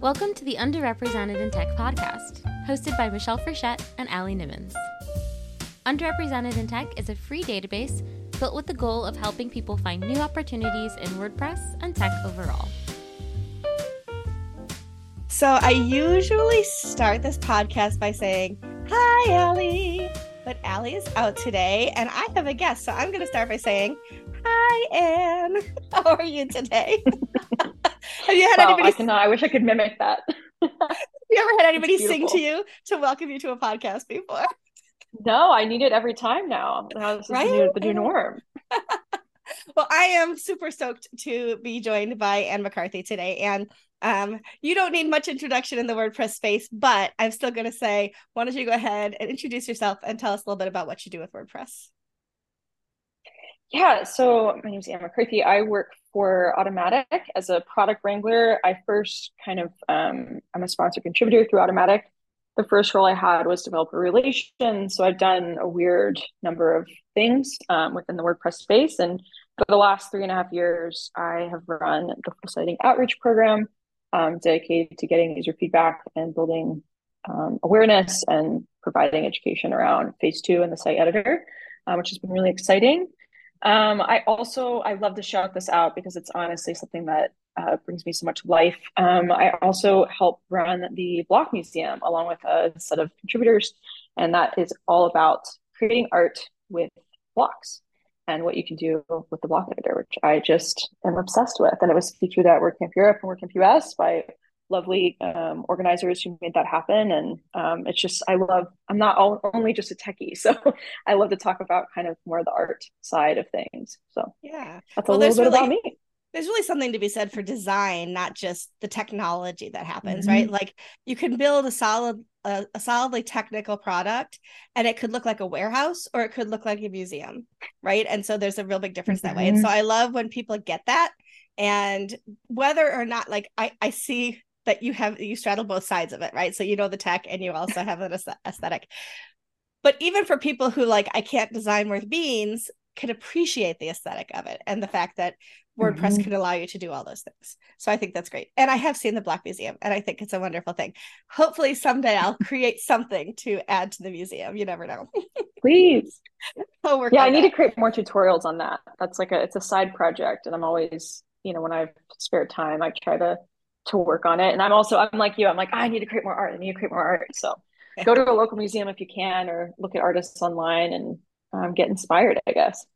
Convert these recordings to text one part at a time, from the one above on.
Welcome to the Underrepresented in Tech podcast, hosted by Michelle Frechette and Allie Nimmons. Underrepresented in Tech is a free database built with the goal of helping people find new opportunities in WordPress and tech overall. So I usually start this podcast by saying, Hi, Allie. But Allie is out today and I have a guest. So I'm going to start by saying, Hi, Anne. How are you today? have you had wow, anybody? I cannot. I wish I could mimic that. have you ever had anybody sing to you to welcome you to a podcast before? No, I need it every time now. This right? is the new, the new norm. well, I am super stoked to be joined by Anne McCarthy today. And um, you don't need much introduction in the WordPress space, but I'm still going to say, why don't you go ahead and introduce yourself and tell us a little bit about what you do with WordPress? Yeah, so my name is Anne McCarthy. I work for Automattic as a product wrangler. I first kind of, um, I'm a sponsor contributor through Automattic. The first role I had was developer relations. So I've done a weird number of things um, within the WordPress space. And for the last three and a half years, I have run the full siting outreach program um, dedicated to getting user feedback and building um, awareness and providing education around phase two and the site editor, um, which has been really exciting. Um, I also I love to shout this out because it's honestly something that uh, brings me so much life. Um, I also help run the Block Museum along with a set of contributors, and that is all about creating art with blocks and what you can do with the block editor, which I just am obsessed with. And it was featured at WordCamp Europe and WordCamp US by lovely um, organizers who made that happen. And um, it's just, I love, I'm not all, only just a techie. So I love to talk about kind of more the art side of things. So yeah, that's well, a little bit really, about me. There's really something to be said for design, not just the technology that happens, mm-hmm. right? Like you can build a solid, a, a solidly technical product and it could look like a warehouse or it could look like a museum, right? And so there's a real big difference mm-hmm. that way. And so I love when people get that and whether or not like I, I see that you have you straddle both sides of it right so you know the tech and you also have an aesthetic but even for people who like i can't design worth beans can appreciate the aesthetic of it and the fact that WordPress mm-hmm. can allow you to do all those things. So I think that's great. And I have seen the Block Museum and I think it's a wonderful thing. Hopefully someday I'll create something to add to the museum. You never know. Please. I'll work yeah, I need that. to create more tutorials on that. That's like a it's a side project and I'm always, you know, when I have spare time, I try to to work on it. And I'm also I'm like you, I'm like, I need to create more art. I need to create more art. So go to a local museum if you can, or look at artists online and um, get inspired, I guess.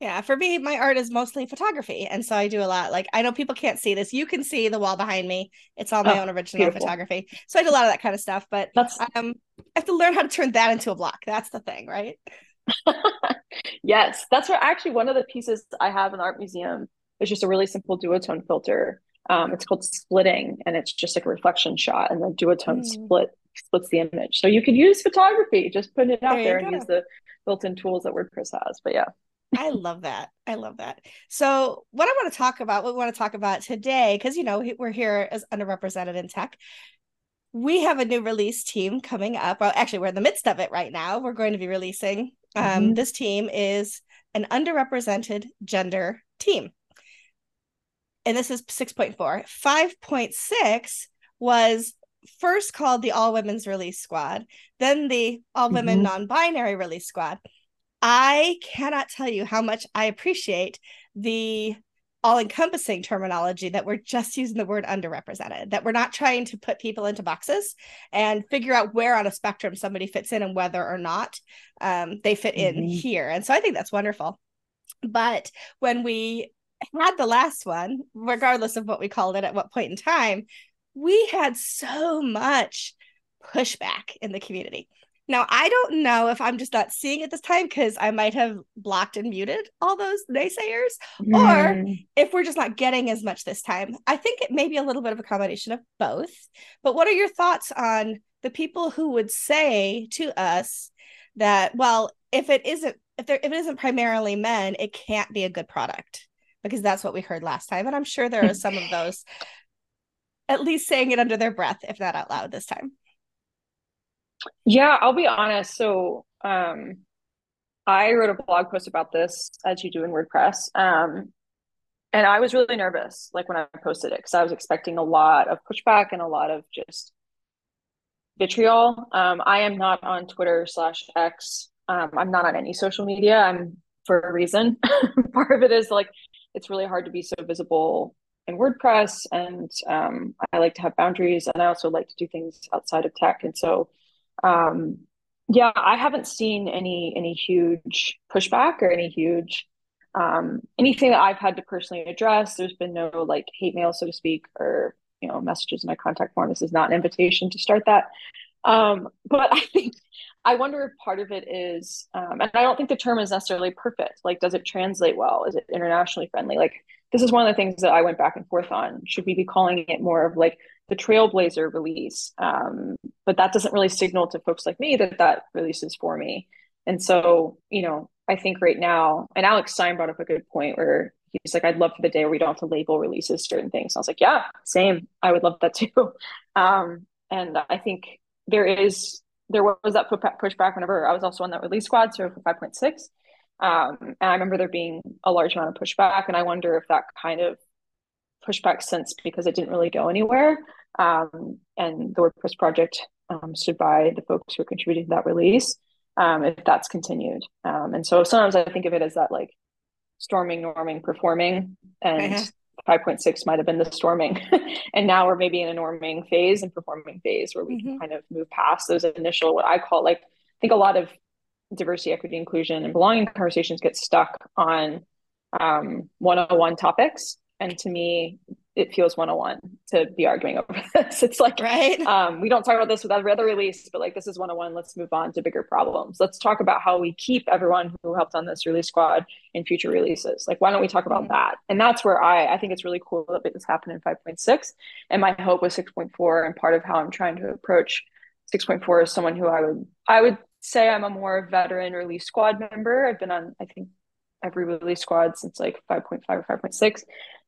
Yeah, for me, my art is mostly photography. And so I do a lot. Like, I know people can't see this. You can see the wall behind me. It's all my oh, own original beautiful. photography. So I do a lot of that kind of stuff. But That's... um, I have to learn how to turn that into a block. That's the thing, right? yes. That's what actually one of the pieces I have in the art museum is just a really simple duotone filter um, it's called splitting, and it's just like a reflection shot, and the duotone mm. split splits the image. So you could use photography, just put it out there, there and use the built-in tools that WordPress has. But yeah. I love that. I love that. So, what I want to talk about, what we want to talk about today, because you know we're here as underrepresented in tech. We have a new release team coming up. Well, actually, we're in the midst of it right now. We're going to be releasing. Um, mm-hmm. This team is an underrepresented gender team and this is 6.4. 5.6 was first called the All Women's Release Squad, then the All Women mm-hmm. Non Binary Release Squad. I cannot tell you how much I appreciate the all encompassing terminology that we're just using the word underrepresented, that we're not trying to put people into boxes and figure out where on a spectrum somebody fits in and whether or not um, they fit mm-hmm. in here. And so I think that's wonderful. But when we had the last one, regardless of what we called it at what point in time, we had so much pushback in the community. Now, I don't know if I'm just not seeing it this time because I might have blocked and muted all those naysayers, mm. or if we're just not getting as much this time. I think it may be a little bit of a combination of both. But what are your thoughts on the people who would say to us that, well, if it isn't if there if it isn't primarily men, it can't be a good product? Because that's what we heard last time. And I'm sure there are some of those at least saying it under their breath, if not out loud this time. Yeah, I'll be honest. So um I wrote a blog post about this as you do in WordPress. Um and I was really nervous, like when I posted it, because I was expecting a lot of pushback and a lot of just vitriol. Um, I am not on Twitter slash X. Um, I'm not on any social media. I'm for a reason. Part of it is like it's really hard to be so visible in WordPress, and um, I like to have boundaries, and I also like to do things outside of tech. And so, um, yeah, I haven't seen any any huge pushback or any huge um, anything that I've had to personally address. There's been no like hate mail, so to speak, or you know messages in my contact form. This is not an invitation to start that. Um, but I think I wonder if part of it is, um, and I don't think the term is necessarily perfect. Like, does it translate well? Is it internationally friendly? Like, this is one of the things that I went back and forth on. Should we be calling it more of like the Trailblazer release? Um, but that doesn't really signal to folks like me that that release is for me. And so, you know, I think right now, and Alex Stine brought up a good point where he's like, I'd love for the day where we don't have to label releases certain things. I was like, yeah, same. I would love that too. Um, and I think there is there was that pushback whenever I was also on that release squad, so for 5.6. Um, and I remember there being a large amount of pushback, and I wonder if that kind of pushback since because it didn't really go anywhere. Um, and the WordPress project um, stood by the folks who are contributing to that release um, if that's continued. Um, and so sometimes I think of it as that like storming, norming, performing, and uh-huh. 5.6 might have been the storming. and now we're maybe in a norming phase and performing phase where we mm-hmm. can kind of move past those initial, what I call like, I think a lot of diversity, equity, inclusion, and belonging conversations get stuck on um, 101 topics. And to me, it feels 101 to be arguing over this. It's like, right. Um, we don't talk about this with every other release, but like, this is 101. Let's move on to bigger problems. Let's talk about how we keep everyone who helped on this release squad in future releases. Like, why don't we talk about mm-hmm. that? And that's where I, I think it's really cool that this happened in 5.6. And my hope was 6.4. And part of how I'm trying to approach 6.4 is someone who I would, I would say I'm a more veteran release squad member. I've been on, I think, every release squad since like 5.5 or 5.6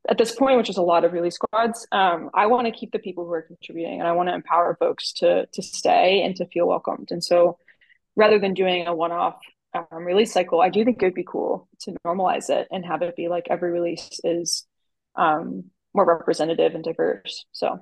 at this point, which is a lot of release squads, um, I want to keep the people who are contributing and I want to empower folks to to stay and to feel welcomed. And so rather than doing a one-off um, release cycle, I do think it would be cool to normalize it and have it be like every release is um, more representative and diverse. So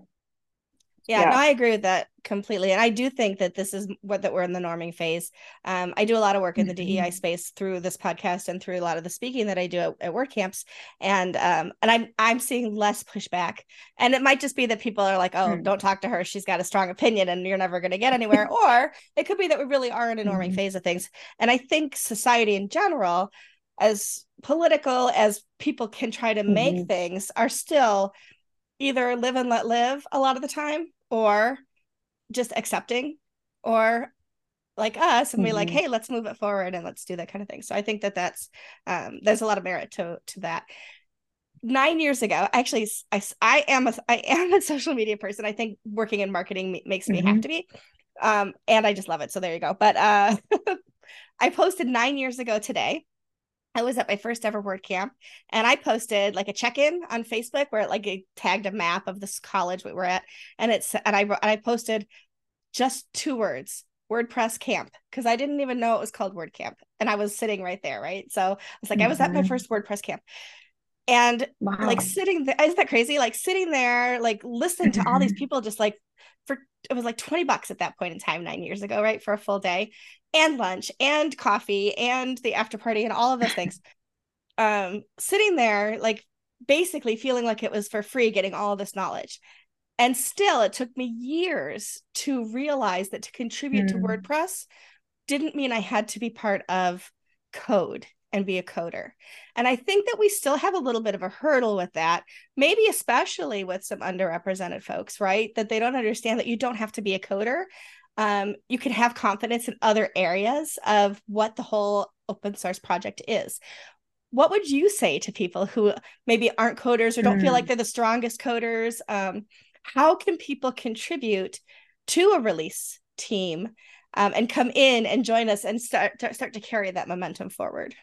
yeah, yeah. No, I agree with that completely. And I do think that this is what that we're in the norming phase. Um, I do a lot of work in the mm-hmm. DEI space through this podcast and through a lot of the speaking that I do at, at WordCamps. And um, and I'm I'm seeing less pushback. And it might just be that people are like, oh, mm. don't talk to her. She's got a strong opinion and you're never gonna get anywhere. or it could be that we really are in a norming mm-hmm. phase of things. And I think society in general, as political as people can try to make mm-hmm. things, are still either live and let live a lot of the time or just accepting or like us and mm-hmm. be like hey let's move it forward and let's do that kind of thing. So i think that that's um, there's a lot of merit to to that. Nine years ago actually i, I am a i am a social media person. I think working in marketing makes me mm-hmm. have to be um, and i just love it. So there you go. But uh i posted nine years ago today I was at my first ever WordCamp and I posted like a check-in on Facebook where it like it tagged a map of this college we were at and it's and I and I posted just two words WordPress camp because I didn't even know it was called WordCamp and I was sitting right there right so I was like mm-hmm. I was at my mm-hmm. first WordPress camp and wow. like sitting there isn't that crazy like sitting there like listening to all these mm-hmm. people just like for it was like 20 bucks at that point in time nine years ago right for a full day and lunch and coffee and the after party and all of those things um sitting there like basically feeling like it was for free getting all this knowledge and still it took me years to realize that to contribute mm. to wordpress didn't mean i had to be part of code and be a coder. And I think that we still have a little bit of a hurdle with that, maybe especially with some underrepresented folks, right? That they don't understand that you don't have to be a coder. Um, you can have confidence in other areas of what the whole open source project is. What would you say to people who maybe aren't coders or don't mm. feel like mm. they're the strongest coders? Um, how can people contribute to a release team um, and come in and join us and start to, start to carry that momentum forward?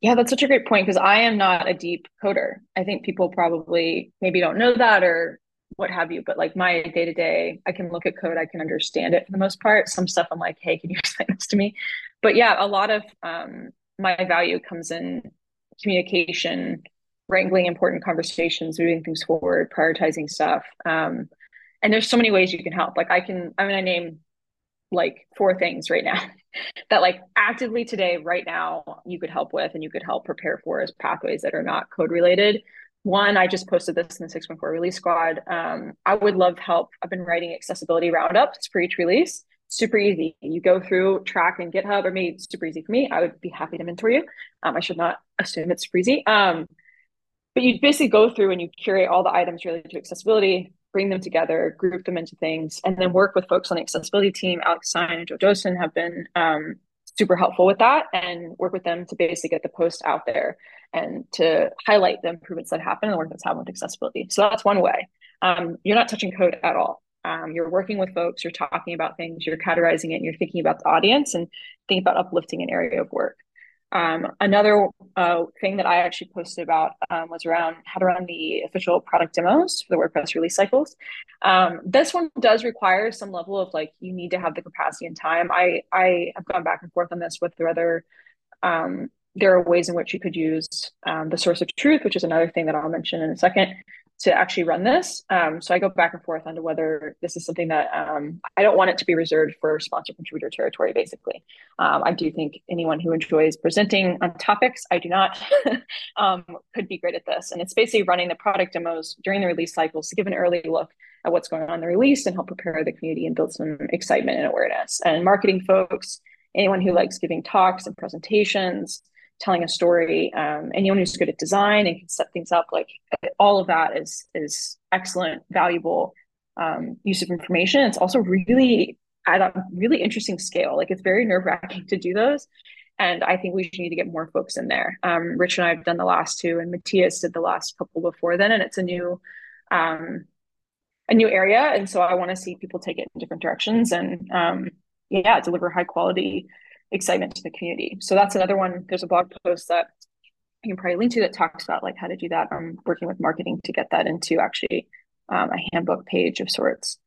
Yeah, that's such a great point because I am not a deep coder. I think people probably maybe don't know that or what have you, but like my day to day, I can look at code, I can understand it for the most part. Some stuff I'm like, hey, can you explain this to me? But yeah, a lot of um, my value comes in communication, wrangling important conversations, moving things forward, prioritizing stuff. Um, and there's so many ways you can help. Like I can, I'm to name like four things right now that like actively today, right now, you could help with and you could help prepare for as pathways that are not code related. One, I just posted this in the 614 release squad. Um, I would love help. I've been writing accessibility roundups for each release. Super easy. You go through Trac and GitHub, or maybe super easy for me. I would be happy to mentor you. Um, I should not assume it's super easy. Um, but you basically go through and you curate all the items related to accessibility, bring them together, group them into things, and then work with folks on the accessibility team. Alex Stine and Joe Dolson have been um, super helpful with that and work with them to basically get the post out there and to highlight the improvements that happen and the work that's happened with accessibility. So that's one way. Um, you're not touching code at all. Um, you're working with folks, you're talking about things, you're categorizing it, and you're thinking about the audience and thinking about uplifting an area of work. Um, another uh, thing that I actually posted about um, was around how to run the official product demos for the WordPress release cycles. Um, this one does require some level of like you need to have the capacity and time. I I have gone back and forth on this with the other. Um, there are ways in which you could use um, the source of truth, which is another thing that I'll mention in a second to actually run this. Um, so I go back and forth onto whether this is something that um, I don't want it to be reserved for sponsor contributor territory, basically. Um, I do think anyone who enjoys presenting on topics, I do not, um, could be great at this. And it's basically running the product demos during the release cycles to give an early look at what's going on in the release and help prepare the community and build some excitement and awareness. And marketing folks, anyone who likes giving talks and presentations, telling a story. Um, anyone who's good at design and can set things up, like all of that is is excellent, valuable um, use of information. It's also really at a really interesting scale. Like it's very nerve wracking to do those. And I think we need to get more folks in there. Um, Rich and I have done the last two, and Matías did the last couple before then, and it's a new, um, a new area. And so I want to see people take it in different directions and, um, yeah, deliver high quality excitement to the community. So that's another one. There's a blog post that you can probably link to that talks about like how to do that. I'm working with marketing to get that into actually um, a handbook page of sorts.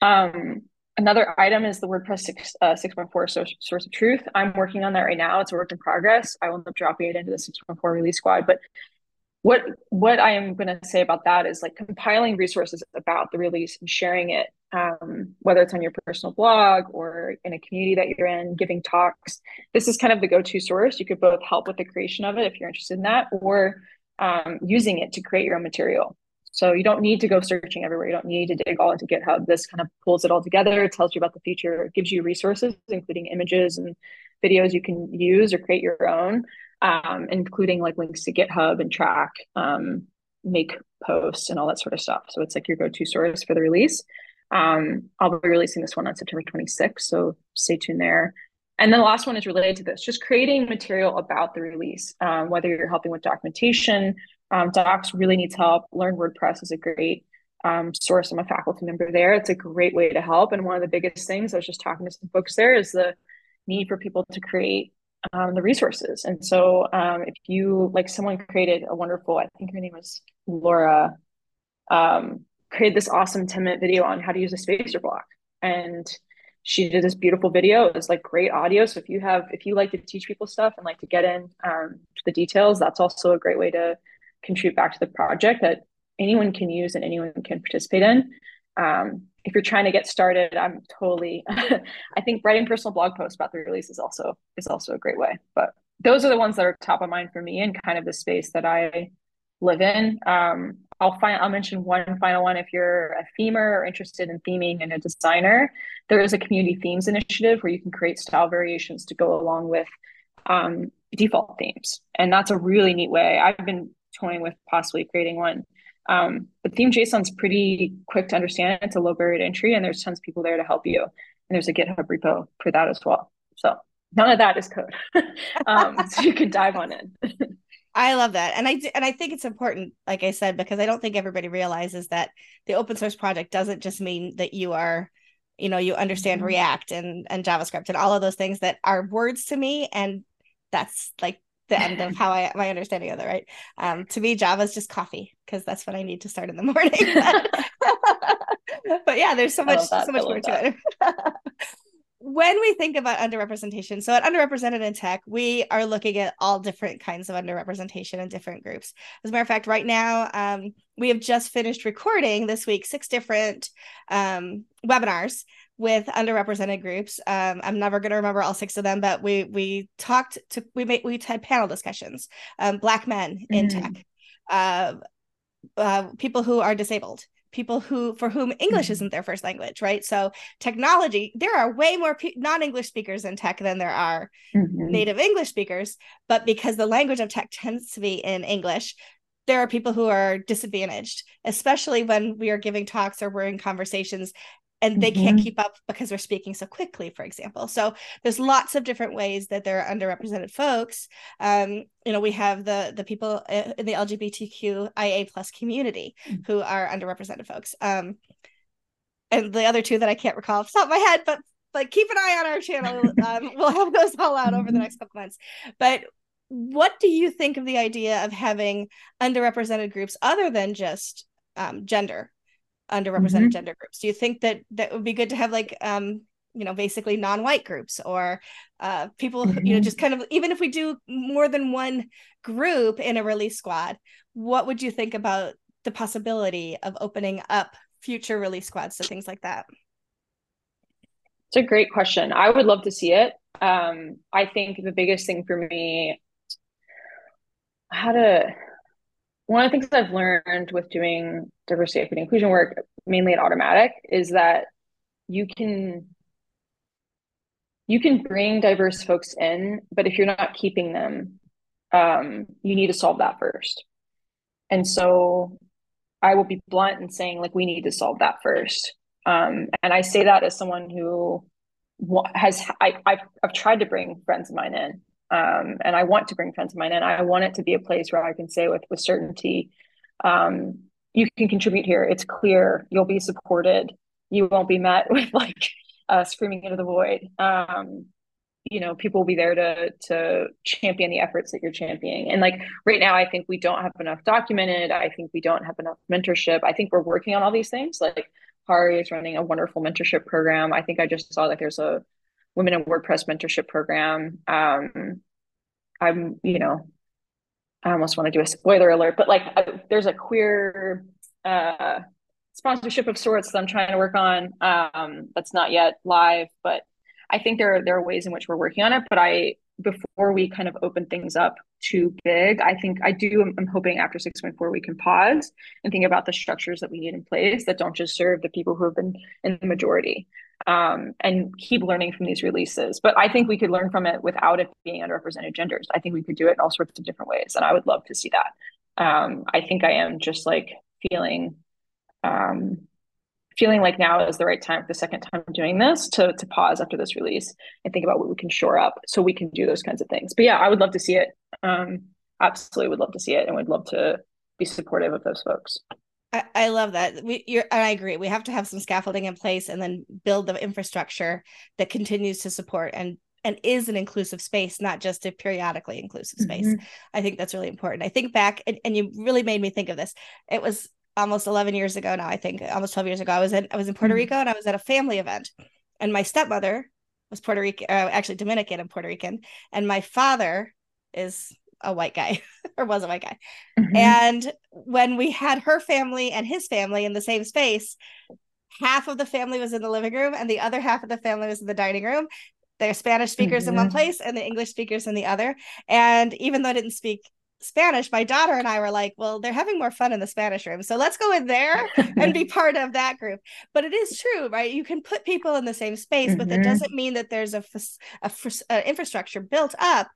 Um, another item is the WordPress 6, uh, 6.4 source, source of truth. I'm working on that right now. It's a work in progress. I will end up dropping it into the 6.4 release squad, but what what I am going to say about that is like compiling resources about the release and sharing it, um, whether it's on your personal blog or in a community that you're in, giving talks. This is kind of the go-to source. You could both help with the creation of it if you're interested in that, or um, using it to create your own material. So you don't need to go searching everywhere. You don't need to dig all into GitHub. This kind of pulls it all together, tells you about the feature, gives you resources, including images and videos you can use or create your own um, including like links to GitHub and Trac, um, make posts and all that sort of stuff. So it's like your go-to source for the release. Um, I'll be releasing this one on September 26th, so stay tuned there. And then the last one is related to this, just creating material about the release, um, whether you're helping with documentation, um, Docs really needs help. Learn WordPress is a great um, source. I'm a faculty member there. It's a great way to help. And one of the biggest things I was just talking to some folks there is the need for people to create um, the resources. And so um, if you like someone created a wonderful, I think her name was Laura, um, created this awesome 10 minute video on how to use a spacer block. And she did this beautiful video. It was like great audio. So if you have, if you like to teach people stuff and like to get in um, to the details, that's also a great way to contribute back to the project that anyone can use and anyone can participate in. Um, if you're trying to get started, I'm totally. I think writing personal blog posts about the release is also is also a great way. But those are the ones that are top of mind for me and kind of the space that I live in. Um, I'll find I'll mention one final one. If you're a themer or interested in theming and a designer, there is a community themes initiative where you can create style variations to go along with um, default themes, and that's a really neat way. I've been toying with possibly creating one um, but theme JSON is pretty quick to understand. It's a low barrier to entry, and there's tons of people there to help you. And there's a GitHub repo for that as well. So none of that is code, um, so you can dive on in. I love that, and I and I think it's important, like I said, because I don't think everybody realizes that the open source project doesn't just mean that you are, you know, you understand mm-hmm. React and and JavaScript and all of those things that are words to me, and that's like the end of how I my understanding of it, right? Um, to me, Java is just coffee because that's what I need to start in the morning. but yeah, there's so much so much more to it. when we think about underrepresentation, so at Underrepresented in Tech, we are looking at all different kinds of underrepresentation in different groups. As a matter of fact, right now, um, we have just finished recording this week six different um, webinars with underrepresented groups. Um, I'm never going to remember all six of them, but we we talked to we made we had panel discussions. Um, black men in mm. tech, uh, uh, people who are disabled, people who for whom English mm-hmm. isn't their first language, right? So technology, there are way more pe- non-English speakers in tech than there are mm-hmm. native English speakers, but because the language of tech tends to be in English, there are people who are disadvantaged, especially when we are giving talks or we're in conversations and they mm-hmm. can't keep up because we're speaking so quickly for example so there's lots of different ways that there are underrepresented folks um, you know we have the the people uh, in the lgbtqia plus community mm-hmm. who are underrepresented folks um, and the other two that i can't recall off the top of my head but like keep an eye on our channel um, we'll have those all out over the mm-hmm. next couple months but what do you think of the idea of having underrepresented groups other than just um, gender underrepresented mm-hmm. gender groups do you think that that would be good to have like um you know basically non-white groups or uh people mm-hmm. you know mm-hmm. just kind of even if we do more than one group in a release squad what would you think about the possibility of opening up future release squads to things like that it's a great question i would love to see it um i think the biggest thing for me how to one of the things I've learned with doing diversity, equity, inclusion work, mainly at Automattic, is that you can you can bring diverse folks in, but if you're not keeping them, um, you need to solve that first. And so I will be blunt in saying like we need to solve that first. Um, and I say that as someone who has I, I've, I've tried to bring friends of mine in um, and I want to bring friends of mine in. I want it to be a place where I can say with with certainty, um, you can contribute here. It's clear. You'll be supported. You won't be met with like uh, screaming into the void. Um, you know, people will be there to to champion the efforts that you're championing. And like right now, I think we don't have enough documented. I think we don't have enough mentorship. I think we're working on all these things. Like Hari is running a wonderful mentorship program. I think I just saw that there's a women in WordPress mentorship program. Um, I'm, you know, I almost want to do a spoiler alert, but like I, there's a queer uh, sponsorship of sorts that I'm trying to work on. Um, that's not yet live, but I think there are, there are ways in which we're working on it. But I before we kind of open things up too big, I think I do. I'm, I'm hoping after 6.4 we can pause and think about the structures that we need in place that don't just serve the people who have been in the majority um, and keep learning from these releases. But I think we could learn from it without it being underrepresented genders. I think we could do it in all sorts of different ways, and I would love to see that. Um, I think I am just like feeling um, feeling like now is the right time for the second time doing this to to pause after this release and think about what we can shore up so we can do those kinds of things. But yeah, I would love to see it. Um, absolutely would love to see it and would love to be supportive of those folks. I, I love that. We you're I agree. We have to have some scaffolding in place and then build the infrastructure that continues to support and and is an inclusive space, not just a periodically inclusive space. Mm-hmm. I think that's really important. I think back and, and you really made me think of this. It was almost 11 years ago now, I think, almost 12 years ago. I was in I was in Puerto mm-hmm. Rico and I was at a family event. And my stepmother was Puerto Rican, uh, actually Dominican and Puerto Rican, and my father is a white guy or was a white guy. Mm-hmm. And when we had her family and his family in the same space, half of the family was in the living room and the other half of the family was in the dining room. They're Spanish speakers mm-hmm. in one mm-hmm. place and the English speakers in the other. And even though I didn't speak Spanish, my daughter and I were like, well, they're having more fun in the Spanish room. So let's go in there and be part of that group. But it is true, right? You can put people in the same space, mm-hmm. but that mm-hmm. doesn't mean that there's a, a, a, infrastructure built up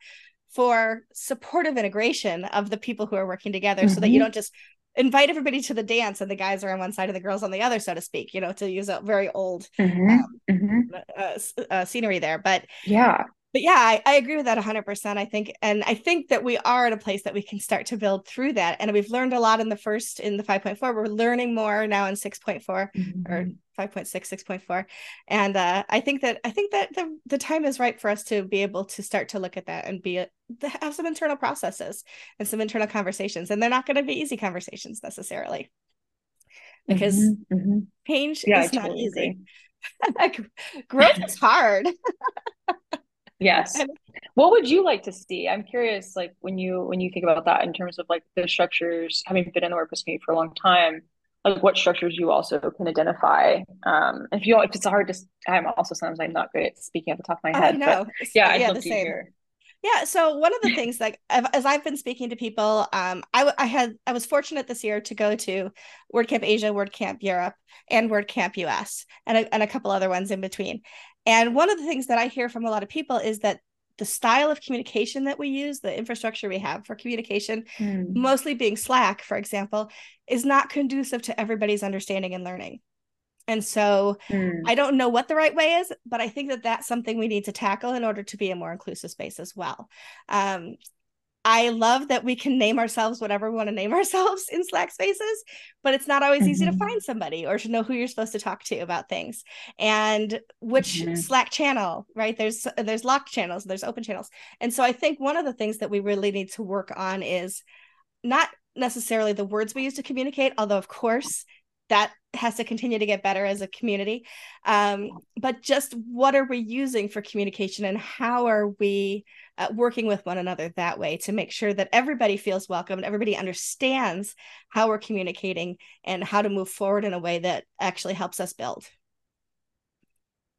for supportive integration of the people who are working together mm-hmm. so that you mm-hmm. don't just invite everybody to the dance and the guys are on one side and the girls on the other so to speak you know to use a very old mm-hmm. Um, mm-hmm. uh, uh, scenery there but yeah but yeah I, I, agree with that 100% i think and i think that we are at a place that we can start to build through that and we've learned a lot in the first in the 5.4 we're learning more now in 6.4 mm-hmm. or 5.6 6.4 and uh, i think that i think that the, the time is right for us to be able to start to look at that and be have some internal processes and some internal conversations and they're not going to be easy conversations necessarily because mm-hmm, mm-hmm. change yeah, is I not totally easy. Growth is hard. yes. What would you like to see? I'm curious, like when you when you think about that in terms of like the structures, having been in the WordPress community for a long time, like what structures you also can identify. Um, if you if it's hard to, I'm also sometimes I'm not good at speaking at the top of my head. But yeah, I'd yeah, love to same. hear. Yeah. So one of the things like as I've been speaking to people, um, I, I had I was fortunate this year to go to WordCamp Asia, WordCamp Europe, and WordCamp US, and a, and a couple other ones in between. And one of the things that I hear from a lot of people is that the style of communication that we use, the infrastructure we have for communication, mm. mostly being Slack, for example, is not conducive to everybody's understanding and learning. And so mm. I don't know what the right way is, but I think that that's something we need to tackle in order to be a more inclusive space as well. Um, I love that we can name ourselves whatever we want to name ourselves in Slack spaces, but it's not always mm-hmm. easy to mm-hmm. find somebody or to know who you're supposed to talk to about things and which mm-hmm. Slack channel, right? There's there's locked channels, there's open channels. And so I think one of the things that we really need to work on is not necessarily the words we use to communicate, although of course that has to continue to get better as a community. Um, but just what are we using for communication and how are we uh, working with one another that way to make sure that everybody feels welcome and everybody understands how we're communicating and how to move forward in a way that actually helps us build.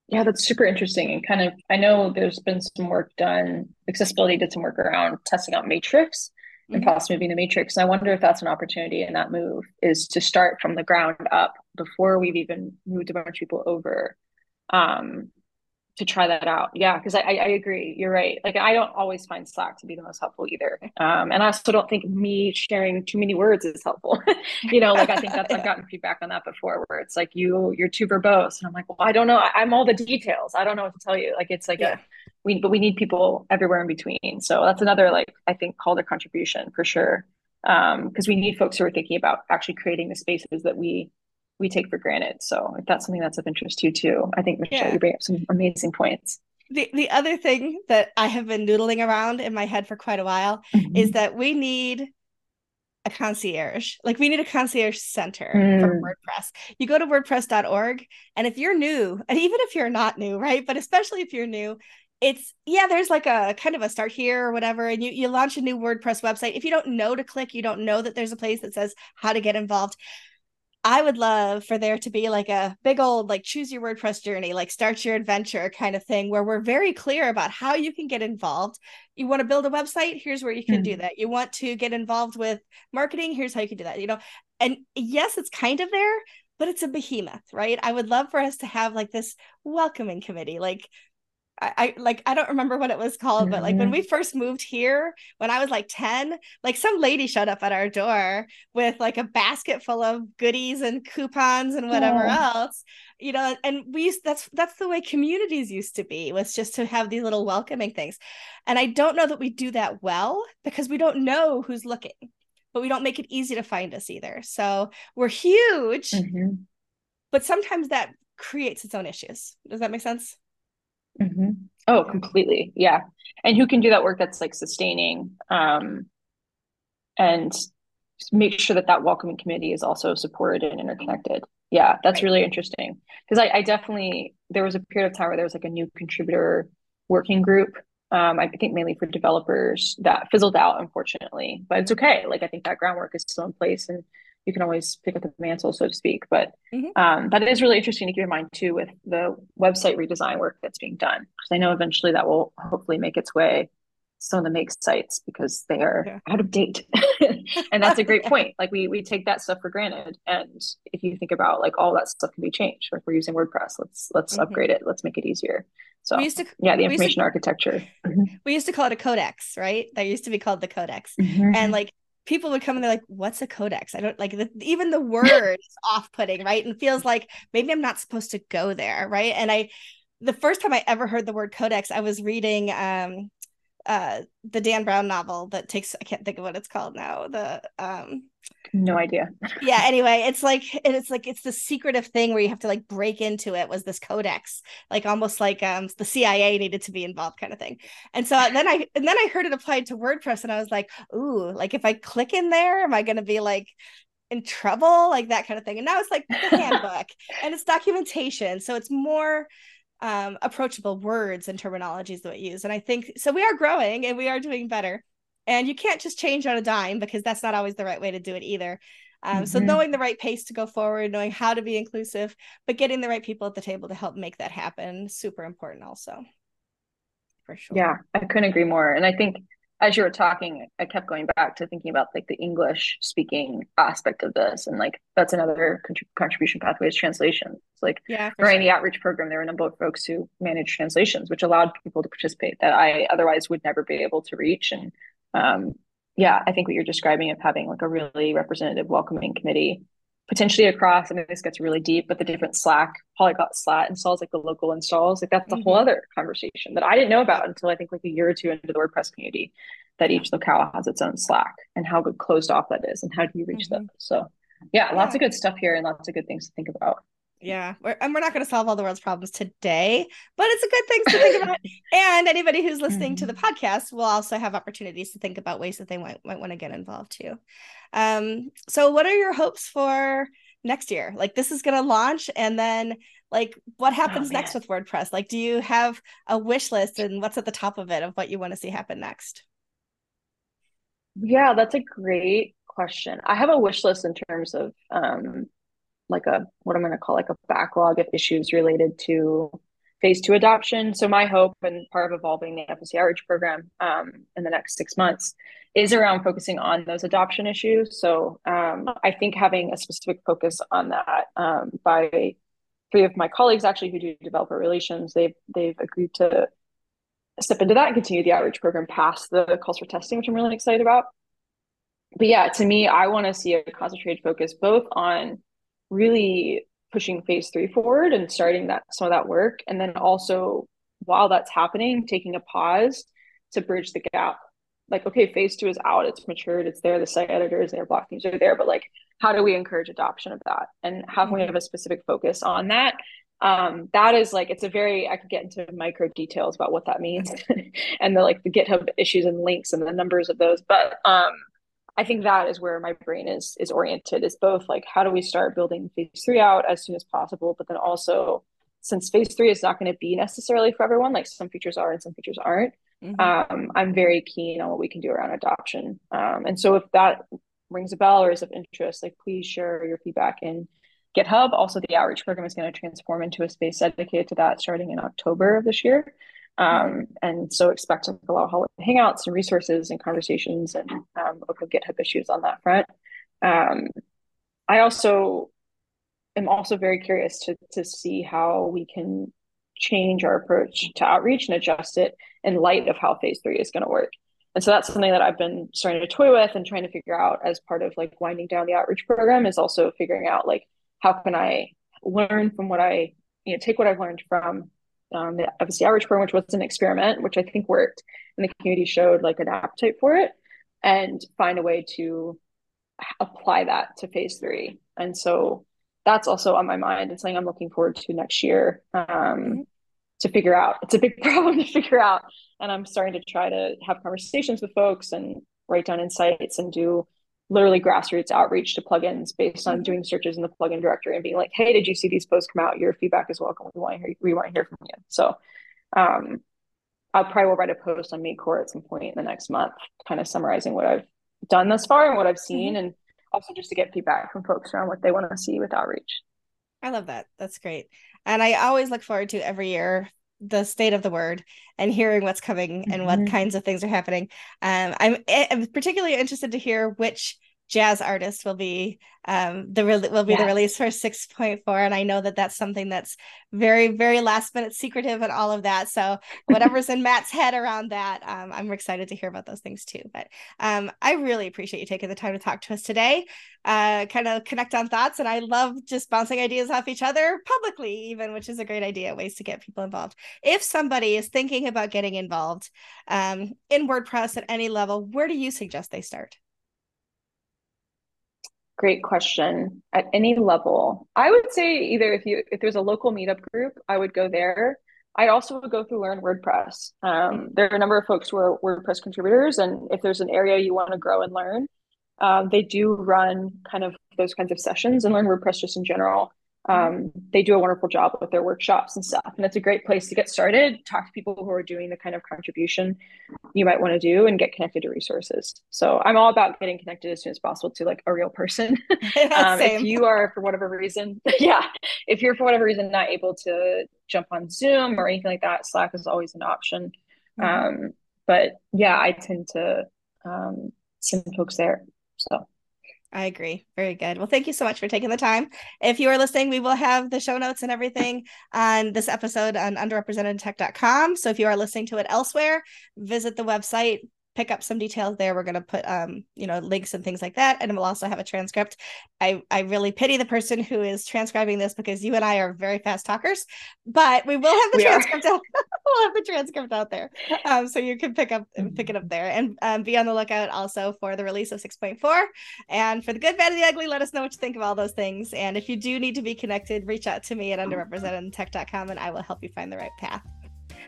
Yeah, that's super interesting. And kind of, I know there's been some work done, accessibility did some work around testing out Matrix and mm-hmm. possibly moving the matrix. And I wonder if that's an opportunity in that move is to start from the ground up before we've even moved a bunch of people over. Um, to try that out. Yeah, because I, I agree. You're right. Like I don't always find Slack to be the most helpful either. Um, and I also don't think me sharing too many words is helpful. you know, like I think that's I've gotten feedback on that before where it's like you you're too verbose. And I'm like, well, I don't know. I, am all the details. I don't know what to tell you. Like it's like yeah. a we but we need people everywhere in between. So that's another like I think call to contribution for sure. Um, because we need folks who are thinking about actually creating the spaces that we we take for granted. So if that's something that's of interest to you too, I think Michelle, yeah. you bring up some amazing points. The the other thing that I have been noodling around in my head for quite a while mm-hmm. is that we need a concierge. Like we need a concierge center mm. for WordPress. You go to wordpress.org and if you're new, and even if you're not new, right? But especially if you're new, it's yeah there's like a kind of a start here or whatever and you you launch a new wordpress website if you don't know to click you don't know that there's a place that says how to get involved I would love for there to be like a big old like choose your WordPress journey, like start your adventure kind of thing where we're very clear about how you can get involved. You want to build a website, here's where you can mm-hmm. do that. You want to get involved with marketing, here's how you can do that. You know, and yes, it's kind of there, but it's a behemoth, right? I would love for us to have like this welcoming committee, like I, I, like I don't remember what it was called, mm-hmm. but like when we first moved here, when I was like 10, like some lady showed up at our door with like a basket full of goodies and coupons and whatever oh. else. You know, and we used that's that's the way communities used to be, was just to have these little welcoming things. And I don't know that we do that well because we don't know who's looking, but we don't make it easy to find us either. So we're huge, mm-hmm. but sometimes that creates its own issues. Does that make sense? Mm-hmm. Oh, completely. Yeah. And who can do that work that's like sustaining um, and make sure that that welcoming community is also supported and interconnected. Yeah, that's right. really interesting. Because I, I, definitely, there was a period of time where there was like a new contributor working group. Um, I think mainly for developers that fizzled out, unfortunately, but it's okay. Like, I think that groundwork is still in place and you can always pick up the mantle, so to speak. But mm-hmm. um, that is really interesting to keep in mind too with the website redesign work that's being done. Because I know eventually that will hopefully make its way some of the make sites because they are yeah. out of date. and that's a great point. Like we we take that stuff for granted. And if you think about like all that stuff can be changed. Like we're using WordPress, let's let's mm-hmm. upgrade it. Let's make it easier. So we used to, yeah, the information to, architecture. We used to call it a codex, right? That used to be called the codex. Mm-hmm. And like people would come and they're like, "What's a codex?" I don't like the, even the word is off-putting, right? And feels like maybe I'm not supposed to go there, right? And I, the first time I ever heard the word codex, I was reading um, uh, the Dan Brown novel that takes I can't think of what it's called now. The um, no idea. yeah. Anyway, it's like it's like it's the secretive thing where you have to like break into it. Was this codex like almost like um the CIA needed to be involved kind of thing? And so then I and then I heard it applied to WordPress, and I was like, ooh, like if I click in there, am I going to be like in trouble, like that kind of thing. And now it's like the handbook and it's documentation. So it's more um, approachable words and terminologies that we use. And I think so we are growing and we are doing better. And you can't just change on a dime because that's not always the right way to do it either. Um, mm-hmm. So knowing the right pace to go forward, knowing how to be inclusive, but getting the right people at the table to help make that happen, super important also. For sure. Yeah, I couldn't agree more. And I think as you were talking, I kept going back to thinking about like the English speaking aspect of this, and like that's another contribution pathways translations. Like yeah, during sure. the outreach program, there were a number of folks who managed translations, which allowed people to participate that I otherwise would never be able to reach. And um, yeah, I think what you're describing of having like a really representative, welcoming committee potentially across, I mean, this gets really deep, but the different Slack, Polyglot Slack installs, like the local installs, like that's a mm-hmm. whole other conversation that I didn't know about until I think like a year or two into the WordPress community, that each locale has its own Slack and how good closed off that is and how do you reach mm-hmm. them. So yeah, lots of good stuff here and lots of good things to think about. Yeah, we're, and we're not going to solve all the world's problems today, but it's a good thing to think about. and anybody who's listening to the mm-hmm. podcast will also have opportunities to think about ways that they might, might want to get involved too. Um, so, what are your hopes for next year? Like, this is going to launch, and then like, what oh, happens oh, next with WordPress? Like, do you have a wish list, and what's at the top of it of what you want to see happen next? Yeah, that's a great question. I have a wish list in terms of um, like a what I'm going to call like a backlog of issues related to phase two adoption. So my hope and part of evolving the FSE outreach program um, in the next six months is around focusing on those adoption issues. So um, I think having a specific focus on that um, by three of my colleagues actually who do developer relations, they've they've agreed to step into that and continue the outreach program past the calls for testing, which I'm really excited about. But yeah, to me, I want to see a concentrated focus both on really pushing phase three forward and starting that some of that work. And then also while that's happening taking a pause to bridge the gap. Like okay phase two is out. It's matured. It's there. The site editors their block teams are there. But like how do we encourage adoption of that? And how can we have a specific focus on that? Um, that is like it's a very i could get into micro details about what that means and the like the github issues and links and the numbers of those. But um I think that is where my brain is is oriented is both like how do we start building phase three out as soon as possible, but then also since phase three is not going to be necessarily for everyone, like some features are and some features aren't. Mm-hmm. Um, I'm very keen on what we can do around adoption. Um, and so if that rings a bell or is of interest, like please share your feedback in GitHub. Also, the outreach program is going to transform into a space dedicated to that starting in October of this year. Um, and so expect to allow of hangouts and resources and conversations and um, open GitHub issues on that front. Um, I also am also very curious to, to see how we can change our approach to outreach and adjust it in light of how phase three is going to work. And so that's something that I've been starting to toy with and trying to figure out as part of like winding down the outreach program is also figuring out like how can I learn from what I, you know, take what I've learned from um, the FSE outreach program, which was an experiment, which I think worked, and the community showed like an appetite for it, and find a way to apply that to phase three. And so that's also on my mind and something I'm looking forward to next year um, to figure out. It's a big problem to figure out, and I'm starting to try to have conversations with folks and write down insights and do literally grassroots outreach to plugins based on doing searches in the plugin directory and being like, hey, did you see these posts come out? Your feedback is welcome. We want to hear, we want to hear from you. So um, I'll probably will write a post on MakeCore at some point in the next month, kind of summarizing what I've done thus far and what I've seen, mm-hmm. and also just to get feedback from folks around what they want to see with outreach. I love that. That's great. And I always look forward to every year the state of the word and hearing what's coming and mm-hmm. what kinds of things are happening. Um, I'm, I'm particularly interested to hear which jazz artist will be um, the re- will be the release for 6.4 and i know that that's something that's very very last minute secretive and all of that so whatever's in matt's head around that um, i'm excited to hear about those things too but um, i really appreciate you taking the time to talk to us today uh, kind of connect on thoughts and i love just bouncing ideas off each other publicly even which is a great idea ways to get people involved. If somebody is thinking about getting involved um, in wordpress at any level where do you suggest they start Great question. At any level, I would say either if you if there's a local meetup group, I would go there. I also would go through Learn WordPress. Um, there are a number of folks who are WordPress contributors, and if there's an area you want to grow and learn, um, they do run kind of those kinds of sessions and learn WordPress just in general. Um, they do a wonderful job with their workshops and stuff. And it's a great place to get started, talk to people who are doing the kind of contribution you might want to do and get connected to resources. So I'm all about getting connected as soon as possible to like a real person. um, if you are, for whatever reason, yeah, if you're for whatever reason not able to jump on Zoom or anything like that, Slack is always an option. Mm-hmm. Um, but yeah, I tend to um, send folks there. So I agree. Very good. Well, thank you so much for taking the time. If you are listening, we will have the show notes and everything on this episode on underrepresentedtech.com. So if you are listening to it elsewhere, visit the website, pick up some details there. We're going to put, um, you know, links and things like that, and we'll also have a transcript. I I really pity the person who is transcribing this because you and I are very fast talkers, but we will have the we transcript. Out, we'll have the transcript out there, um, so you can pick up pick it up there, and um, be on the lookout also for the release of six point four, and for the good, bad, and the ugly. Let us know what you think of all those things, and if you do need to be connected, reach out to me at underrepresentedtech.com, and I will help you find the right path.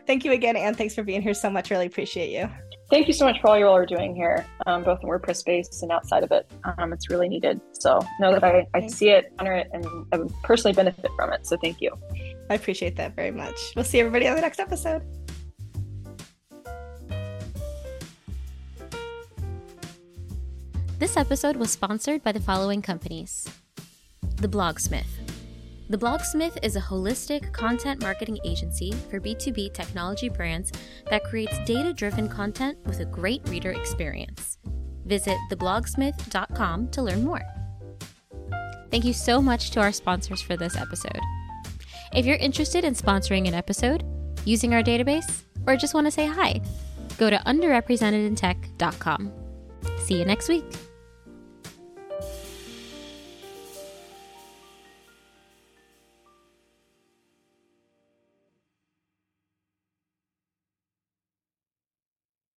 Thank you again, Anne. Thanks for being here so much. Really appreciate you. Thank you so much for all you all are doing here, um, both in WordPress space and outside of it. Um, it's really needed. So know that I, I see it, honor it, and I personally benefit from it. So thank you. I appreciate that very much. We'll see everybody on the next episode. This episode was sponsored by the following companies The Blogsmith the Blogsmith is a holistic content marketing agency for B2B technology brands that creates data driven content with a great reader experience. Visit theblogsmith.com to learn more. Thank you so much to our sponsors for this episode. If you're interested in sponsoring an episode, using our database, or just want to say hi, go to underrepresentedintech.com. See you next week.